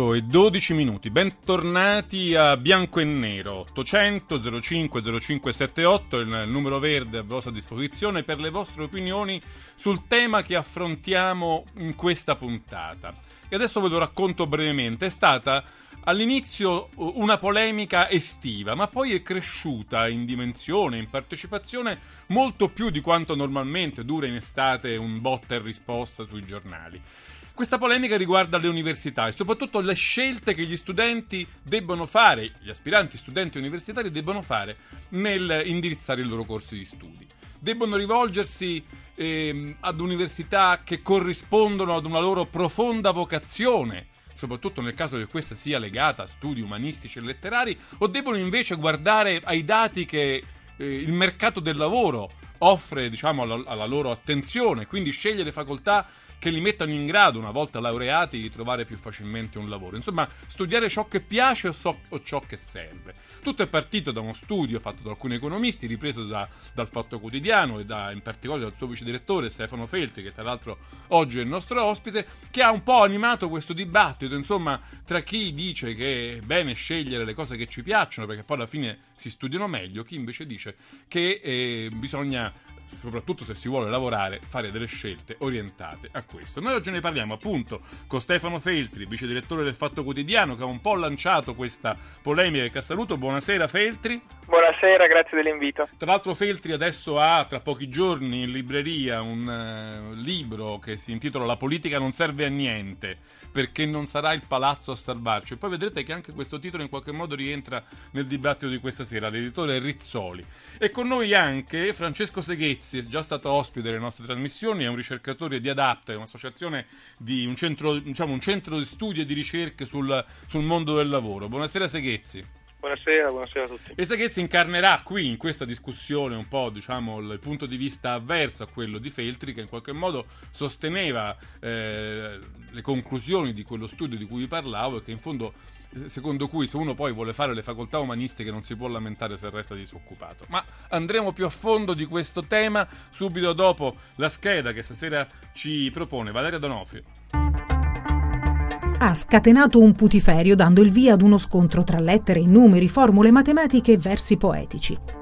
e 12 minuti, bentornati a Bianco e Nero, 800 05 0578, il numero verde a vostra disposizione per le vostre opinioni sul tema che affrontiamo in questa puntata. E adesso ve lo racconto brevemente, è stata all'inizio una polemica estiva, ma poi è cresciuta in dimensione, in partecipazione, molto più di quanto normalmente dura in estate un botta e risposta sui giornali. Questa polemica riguarda le università e soprattutto le scelte che gli studenti debbono fare, gli aspiranti studenti universitari debbono fare nel indirizzare il loro corso di studi. Debbono rivolgersi eh, ad università che corrispondono ad una loro profonda vocazione, soprattutto nel caso che questa sia legata a studi umanistici e letterari, o debbono invece guardare ai dati che eh, il mercato del lavoro offre diciamo, alla, alla loro attenzione, quindi scegliere facoltà che li mettano in grado, una volta laureati, di trovare più facilmente un lavoro. Insomma, studiare ciò che piace o, so, o ciò che serve. Tutto è partito da uno studio fatto da alcuni economisti, ripreso da, dal Fatto Quotidiano e da, in particolare dal suo vice direttore Stefano Feltri, che tra l'altro oggi è il nostro ospite, che ha un po' animato questo dibattito, insomma, tra chi dice che è bene scegliere le cose che ci piacciono, perché poi alla fine si studiano meglio, chi invece dice che eh, bisogna soprattutto se si vuole lavorare, fare delle scelte orientate a questo. Noi oggi ne parliamo appunto con Stefano Feltri, vice direttore del Fatto Quotidiano, che ha un po' lanciato questa polemica che ha saluto. Buonasera Feltri. Buonasera, grazie dell'invito. Tra l'altro Feltri adesso ha tra pochi giorni in libreria un uh, libro che si intitola La politica non serve a niente perché non sarà il palazzo a salvarci. E poi vedrete che anche questo titolo in qualche modo rientra nel dibattito di questa sera. L'editore Rizzoli. E con noi anche Francesco Seghezzi, è già stato ospite delle nostre trasmissioni, è un ricercatore di Adapt, è un'associazione di un centro, diciamo, un centro di studio e di ricerche sul, sul mondo del lavoro. Buonasera Seghezzi. Buonasera, buonasera a tutti. E Saghezzi incarnerà qui in questa discussione un po' diciamo il punto di vista avverso a quello di Feltri che in qualche modo sosteneva eh, le conclusioni di quello studio di cui vi parlavo e che in fondo secondo cui se uno poi vuole fare le facoltà umanistiche non si può lamentare se resta disoccupato. Ma andremo più a fondo di questo tema subito dopo la scheda che stasera ci propone Valeria Donofrio ha scatenato un putiferio dando il via ad uno scontro tra lettere, numeri, formule matematiche e versi poetici.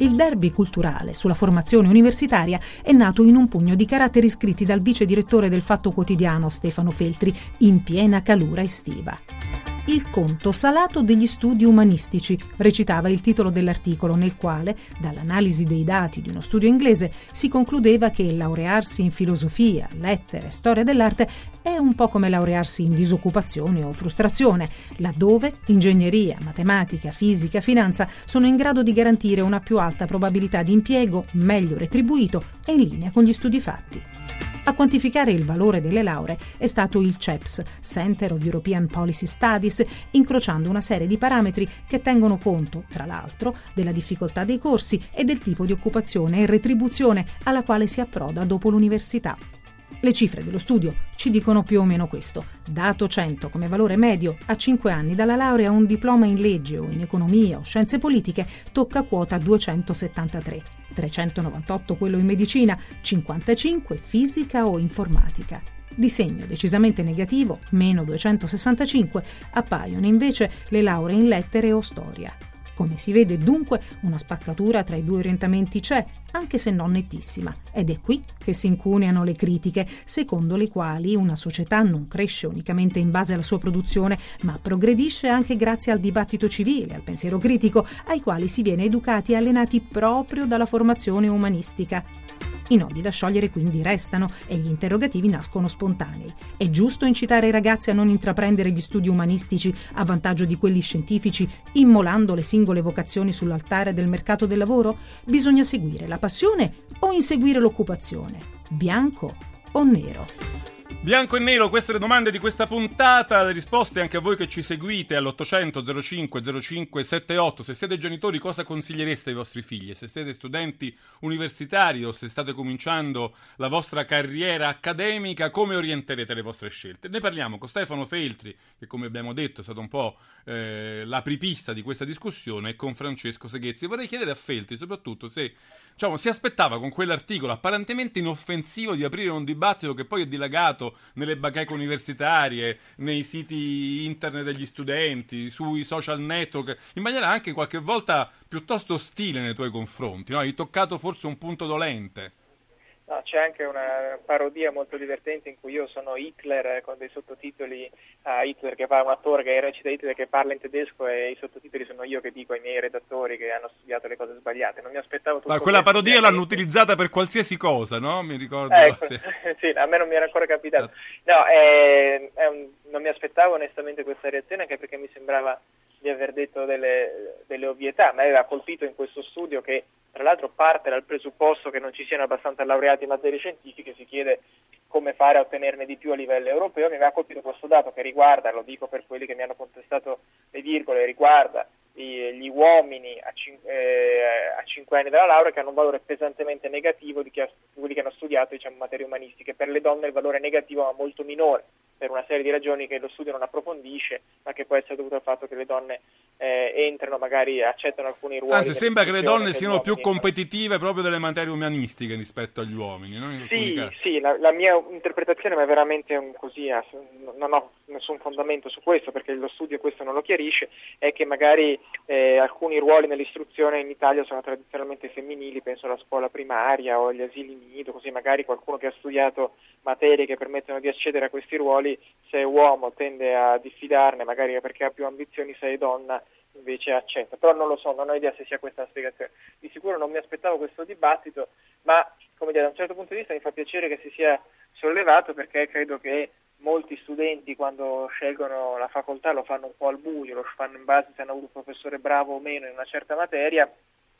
Il derby culturale sulla formazione universitaria è nato in un pugno di caratteri scritti dal vice direttore del Fatto Quotidiano Stefano Feltri in piena calura estiva. Il conto salato degli studi umanistici, recitava il titolo dell'articolo nel quale, dall'analisi dei dati di uno studio inglese, si concludeva che laurearsi in filosofia, lettere, storia dell'arte è un po' come laurearsi in disoccupazione o frustrazione, laddove ingegneria, matematica, fisica, finanza sono in grado di garantire una più alta probabilità di impiego, meglio retribuito e in linea con gli studi fatti. A quantificare il valore delle lauree è stato il CEPS, Center of European Policy Studies, incrociando una serie di parametri che tengono conto, tra l'altro, della difficoltà dei corsi e del tipo di occupazione e retribuzione alla quale si approda dopo l'università. Le cifre dello studio ci dicono più o meno questo. Dato 100 come valore medio, a 5 anni dalla laurea un diploma in legge o in economia o scienze politiche tocca quota 273. 398 quello in medicina, 55 fisica o informatica. Di segno decisamente negativo, meno 265, appaiono invece le lauree in lettere o storia. Come si vede dunque una spaccatura tra i due orientamenti c'è, anche se non nettissima, ed è qui che si incuneano le critiche, secondo le quali una società non cresce unicamente in base alla sua produzione, ma progredisce anche grazie al dibattito civile, al pensiero critico, ai quali si viene educati e allenati proprio dalla formazione umanistica. I nodi da sciogliere quindi restano e gli interrogativi nascono spontanei. È giusto incitare i ragazzi a non intraprendere gli studi umanistici a vantaggio di quelli scientifici, immolando le singole vocazioni sull'altare del mercato del lavoro? Bisogna seguire la passione o inseguire l'occupazione? Bianco o nero? Bianco e nero, queste le domande di questa puntata, le risposte anche a voi che ci seguite all'800 05 05 78. Se siete genitori cosa consigliereste ai vostri figli? Se siete studenti universitari o se state cominciando la vostra carriera accademica, come orienterete le vostre scelte? Ne parliamo con Stefano Feltri, che come abbiamo detto è stato un po' eh, l'apripista di questa discussione, e con Francesco Seghezzi. Vorrei chiedere a Feltri soprattutto se diciamo, si aspettava con quell'articolo apparentemente inoffensivo di aprire un dibattito che poi è dilagato nelle bacheche universitarie, nei siti internet degli studenti, sui social network, in maniera anche qualche volta piuttosto ostile nei tuoi confronti. No? Hai toccato forse un punto dolente. No, c'è anche una parodia molto divertente in cui io sono Hitler eh, con dei sottotitoli a Hitler che fa un attore che recita Hitler che parla in tedesco e i sottotitoli sono io che dico ai miei redattori che hanno studiato le cose sbagliate. Non mi aspettavo tutto Ma quella parodia l'hanno utilizzata per qualsiasi cosa, no? Mi ricordo. Ecco, sì. sì. a me non mi era ancora capitato. No, è, è un, non mi aspettavo onestamente questa reazione anche perché mi sembrava di aver detto delle, delle ovvietà, ma aveva colpito in questo studio che tra l'altro parte dal presupposto che non ci siano abbastanza laureati in materie scientifiche, si chiede come fare a ottenerne di più a livello europeo, mi aveva colpito questo dato che riguarda, lo dico per quelli che mi hanno contestato le virgole, riguarda gli uomini a, cin- eh, a 5 anni dalla laurea che hanno un valore pesantemente negativo di, ha, di quelli che hanno studiato diciamo, materie umanistiche. Per le donne il valore negativo è molto minore per una serie di ragioni che lo studio non approfondisce, ma che può essere dovuto al fatto che le donne eh, entrano, magari accettano alcuni ruoli. Anzi, sembra che le donne siano più competitive proprio delle materie umanistiche rispetto agli uomini. No? Sì, sì la, la, mia interpretazione, ma è veramente un, così, non ho nessun fondamento su questo perché lo studio questo non lo chiarisce, è che magari eh, alcuni ruoli nell'istruzione in Italia sono tradizionalmente femminili, penso alla scuola primaria o agli asili nido, così magari qualcuno che ha studiato materie che permettono di accedere a questi ruoli, se è uomo tende a diffidarne, magari perché ha più ambizioni, se è donna invece accetta. Però non lo so, non ho idea se sia questa la spiegazione. Di sicuro non mi aspettavo questo dibattito, ma come dire, da un certo punto di vista mi fa piacere che si sia sollevato perché credo che molti studenti quando scelgono la facoltà lo fanno un po' al buio, lo fanno in base se hanno avuto un professore bravo o meno in una certa materia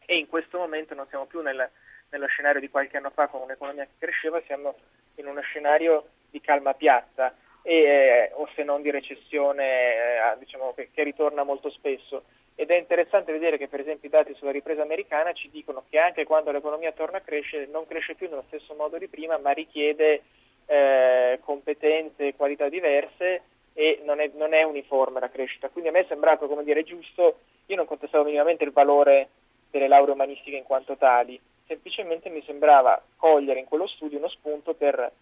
e in questo momento non siamo più nel, nello scenario di qualche anno fa con un'economia che cresceva, siamo in uno scenario di calma piatta e, eh, o se non di recessione eh, diciamo, che, che ritorna molto spesso. Ed è interessante vedere che per esempio i dati sulla ripresa americana ci dicono che anche quando l'economia torna a crescere non cresce più nello stesso modo di prima, ma richiede eh, competenze e qualità diverse e non è, non è, uniforme la crescita. Quindi a me è sembrato come dire giusto, io non contestavo minimamente il valore delle lauree umanistiche in quanto tali, semplicemente mi sembrava cogliere in quello studio uno spunto per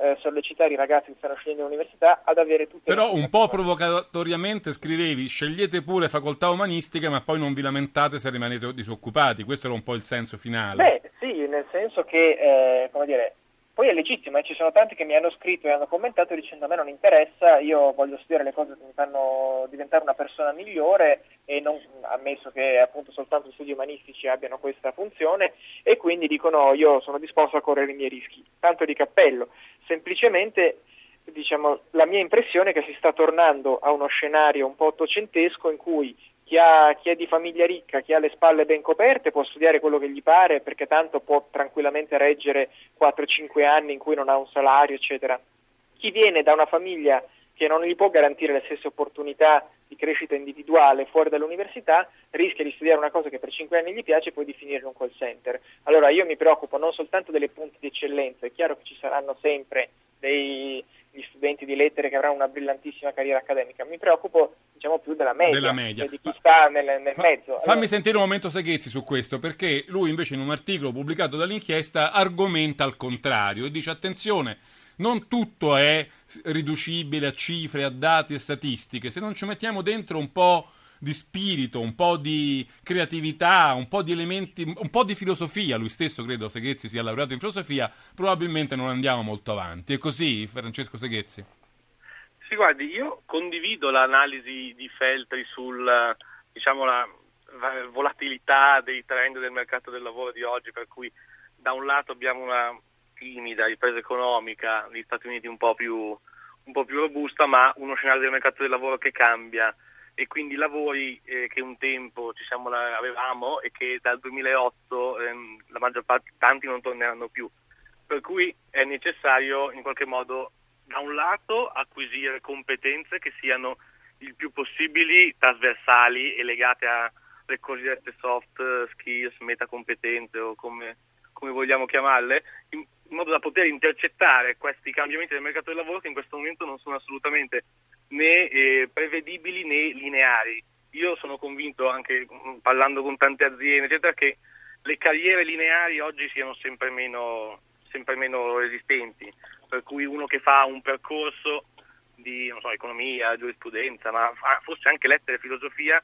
eh, sollecitare i ragazzi che stanno scegliendo l'università ad avere tutte Però un po' provocatoriamente scrivevi scegliete pure facoltà umanistiche ma poi non vi lamentate se rimanete disoccupati, questo era un po' il senso finale. Beh sì, nel senso che, eh, come dire, poi è legittimo, eh? ci sono tanti che mi hanno scritto e hanno commentato dicendo a me non interessa, io voglio studiare le cose che mi fanno diventare una persona migliore e non ammesso che appunto soltanto studi umanistici abbiano questa funzione e quindi dicono io sono disposto a correre i miei rischi. Tanto di cappello, semplicemente diciamo, la mia impressione è che si sta tornando a uno scenario un po' ottocentesco in cui chi, ha, chi, è di famiglia ricca, chi ha le spalle ben coperte può studiare quello che gli pare perché tanto può tranquillamente reggere 4-5 anni in cui non ha un salario, eccetera. Chi viene da una famiglia che non gli può garantire le stesse opportunità di crescita individuale fuori dall'università, rischia di studiare una cosa che per 5 anni gli piace e poi di finire in un call center. Allora io mi preoccupo non soltanto delle punti di eccellenza, è chiaro che ci saranno sempre dei, gli studenti di lettere che avranno una brillantissima carriera accademica, mi preoccupo diciamo più della media, della media. Cioè di chi sta nel, nel Fa, mezzo. Fammi allora... sentire un momento Seghezzi su questo, perché lui invece in un articolo pubblicato dall'inchiesta argomenta al contrario e dice attenzione, non tutto è riducibile a cifre, a dati e statistiche, se non ci mettiamo dentro un po' di spirito, un po' di creatività, un po' di elementi, un po' di filosofia. Lui stesso, credo, Seghezzi sia laureato in filosofia, probabilmente non andiamo molto avanti. È così, Francesco Seghezzi? Sì, guardi, io condivido l'analisi di Feltri sulla diciamo, volatilità dei trend del mercato del lavoro di oggi, per cui da un lato abbiamo una timida ripresa economica, negli Stati Uniti un po' più, un po' più robusta, ma uno scenario del mercato del lavoro che cambia e quindi lavori eh, che un tempo siamo, avevamo e che dal 2008 ehm, la maggior parte, tanti non torneranno più. Per cui è necessario in qualche modo da un lato acquisire competenze che siano il più possibili trasversali e legate alle cosiddette soft skills, metacompetenze o come, come vogliamo chiamarle, in modo da poter intercettare questi cambiamenti del mercato del lavoro che in questo momento non sono assolutamente né eh, prevedibili né lineari. Io sono convinto, anche mm, parlando con tante aziende, eccetera, che le carriere lineari oggi siano sempre meno, sempre meno resistenti, per cui uno che fa un percorso di so, economia, giurisprudenza, ma forse anche lettere e filosofia,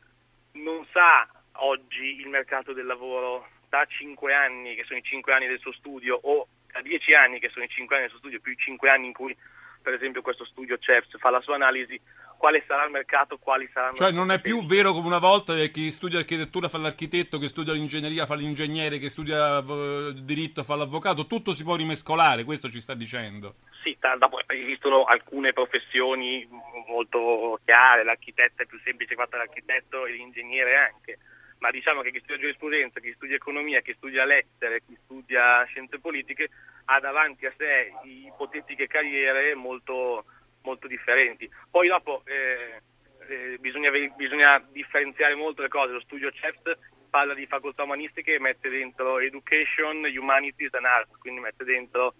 non sa oggi il mercato del lavoro da 5 anni, che sono i 5 anni del suo studio, o da 10 anni, che sono i 5 anni del suo studio, più i 5 anni in cui per esempio questo studio CEPS fa la sua analisi, quale sarà il mercato, quali saranno... Cioè non è più vero come una volta che chi studia architettura fa l'architetto, che studia l'ingegneria fa l'ingegnere, che studia uh, diritto fa l'avvocato, tutto si può rimescolare, questo ci sta dicendo. Sì, dopo esistono alcune professioni molto chiare, l'architetto è più semplice che l'architetto e l'ingegnere anche ma diciamo che chi studia giurisprudenza, chi studia economia, chi studia lettere, chi studia scienze politiche ha davanti a sé ipotetiche carriere molto, molto differenti. Poi dopo eh, eh, bisogna, bisogna, differenziare molto le cose, lo studio CEPT parla di facoltà umanistiche e mette dentro education, humanities and arts, quindi mette dentro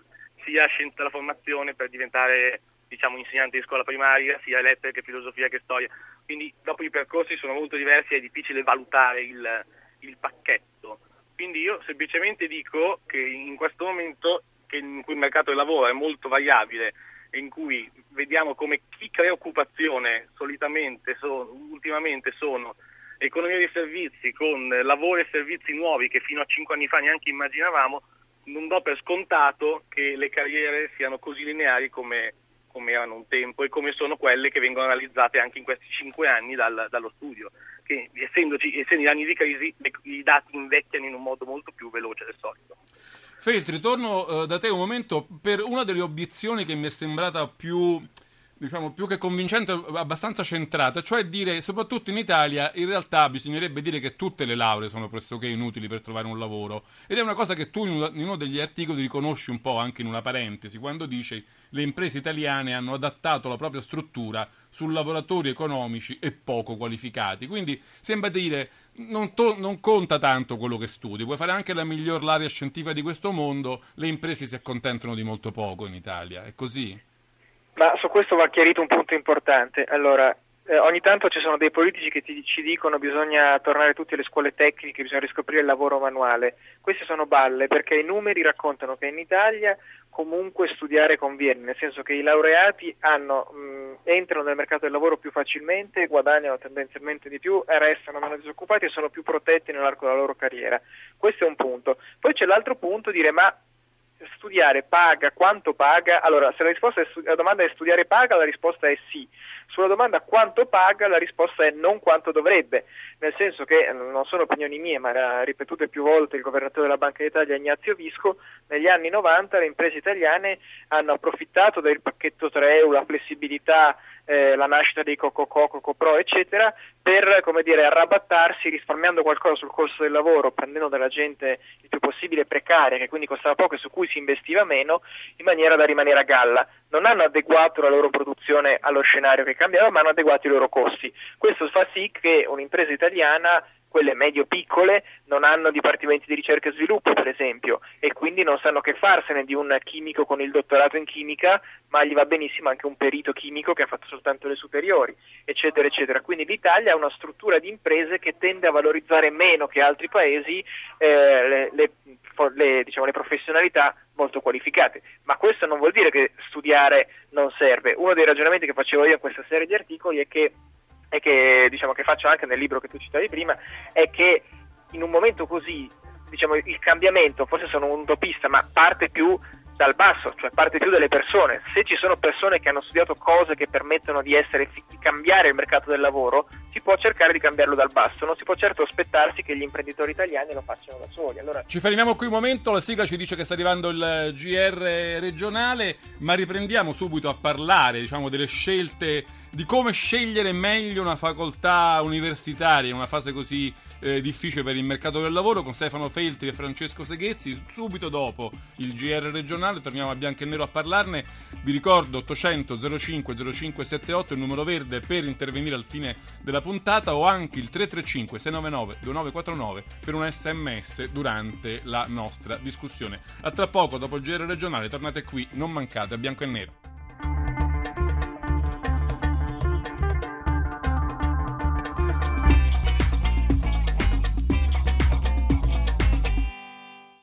sia scienza della formazione per diventare diciamo, insegnante di scuola primaria, sia lettere che filosofia che storia. Quindi dopo i percorsi sono molto diversi è difficile valutare il, il pacchetto. Quindi io semplicemente dico che in questo momento in cui il mercato del lavoro è molto variabile e in cui vediamo come chi crea occupazione solitamente, sono, ultimamente sono economia dei servizi con lavori e servizi nuovi che fino a cinque anni fa neanche immaginavamo, non do per scontato che le carriere siano così lineari come come erano un tempo e come sono quelle che vengono analizzate anche in questi cinque anni dal, dallo studio, che essendoci, essendo gli anni di crisi i dati invecchiano in un modo molto più veloce del solito. Feltri, torno uh, da te un momento per una delle obiezioni che mi è sembrata più diciamo, più che convincente, abbastanza centrata, cioè dire, soprattutto in Italia, in realtà bisognerebbe dire che tutte le lauree sono pressoché inutili per trovare un lavoro. Ed è una cosa che tu in uno degli articoli riconosci un po' anche in una parentesi, quando dici le imprese italiane hanno adattato la propria struttura su lavoratori economici e poco qualificati. Quindi sembra dire non, to- non, conta tanto quello che studi, puoi fare anche la miglior l'area scientifica di questo mondo, le imprese si accontentano di molto poco in Italia. È così? Ma su questo va chiarito un punto importante. Allora, eh, ogni tanto ci sono dei politici che ti, ci dicono che bisogna tornare tutti alle scuole tecniche, bisogna riscoprire il lavoro manuale. Queste sono balle perché i numeri raccontano che in Italia comunque studiare conviene, nel senso che i laureati hanno, mh, entrano nel mercato del lavoro più facilmente, guadagnano tendenzialmente di più restano meno disoccupati e sono più protetti nell'arco della loro carriera. Questo è un punto. Poi c'è l'altro punto, dire ma studiare paga, quanto paga? Allora, se la, è, la domanda è studiare paga, la risposta è sì. Sulla domanda quanto paga, la risposta è non quanto dovrebbe, nel senso che eh, non sono opinioni mie, ma l'ha ripetute più volte il governatore della Banca d'Italia Ignazio Visco, negli anni 90 le imprese italiane hanno approfittato del pacchetto 3 EU, la flessibilità eh, la nascita dei Coco Coco Pro, eccetera, per come dire, arrabattarsi risparmiando qualcosa sul costo del lavoro, prendendo dalla gente il più possibile precaria, che quindi costava poco e su cui si investiva meno, in maniera da rimanere a galla. Non hanno adeguato la loro produzione allo scenario che cambiava, ma hanno adeguato i loro costi. Questo fa sì che un'impresa italiana quelle medio-piccole non hanno dipartimenti di ricerca e sviluppo, per esempio, e quindi non sanno che farsene di un chimico con il dottorato in chimica, ma gli va benissimo anche un perito chimico che ha fatto soltanto le superiori, eccetera, eccetera. Quindi l'Italia ha una struttura di imprese che tende a valorizzare meno che altri paesi eh, le, le, le, diciamo, le professionalità molto qualificate, ma questo non vuol dire che studiare non serve. Uno dei ragionamenti che facevo io in questa serie di articoli è che e che, diciamo, che faccio anche nel libro che tu citavi prima, è che in un momento così diciamo, il cambiamento, forse sono un utopista, ma parte più dal basso, cioè parte più dalle persone. Se ci sono persone che hanno studiato cose che permettono di, essere, di cambiare il mercato del lavoro, si può cercare di cambiarlo dal basso, non si può certo aspettarsi che gli imprenditori italiani lo facciano da soli. Allora... Ci fermiamo qui un momento, la sigla ci dice che sta arrivando il GR regionale, ma riprendiamo subito a parlare diciamo, delle scelte, di come scegliere meglio una facoltà universitaria in una fase così eh, difficile per il mercato del lavoro con Stefano Feltri e Francesco Seghezzi. Subito dopo il GR regionale torniamo a bianco e nero a parlarne. Vi ricordo 800 05 0578 il numero verde per intervenire al fine della puntata o anche il 335 699 2949 per un sms durante la nostra discussione. A tra poco dopo il GR regionale tornate qui, non mancate a bianco e nero.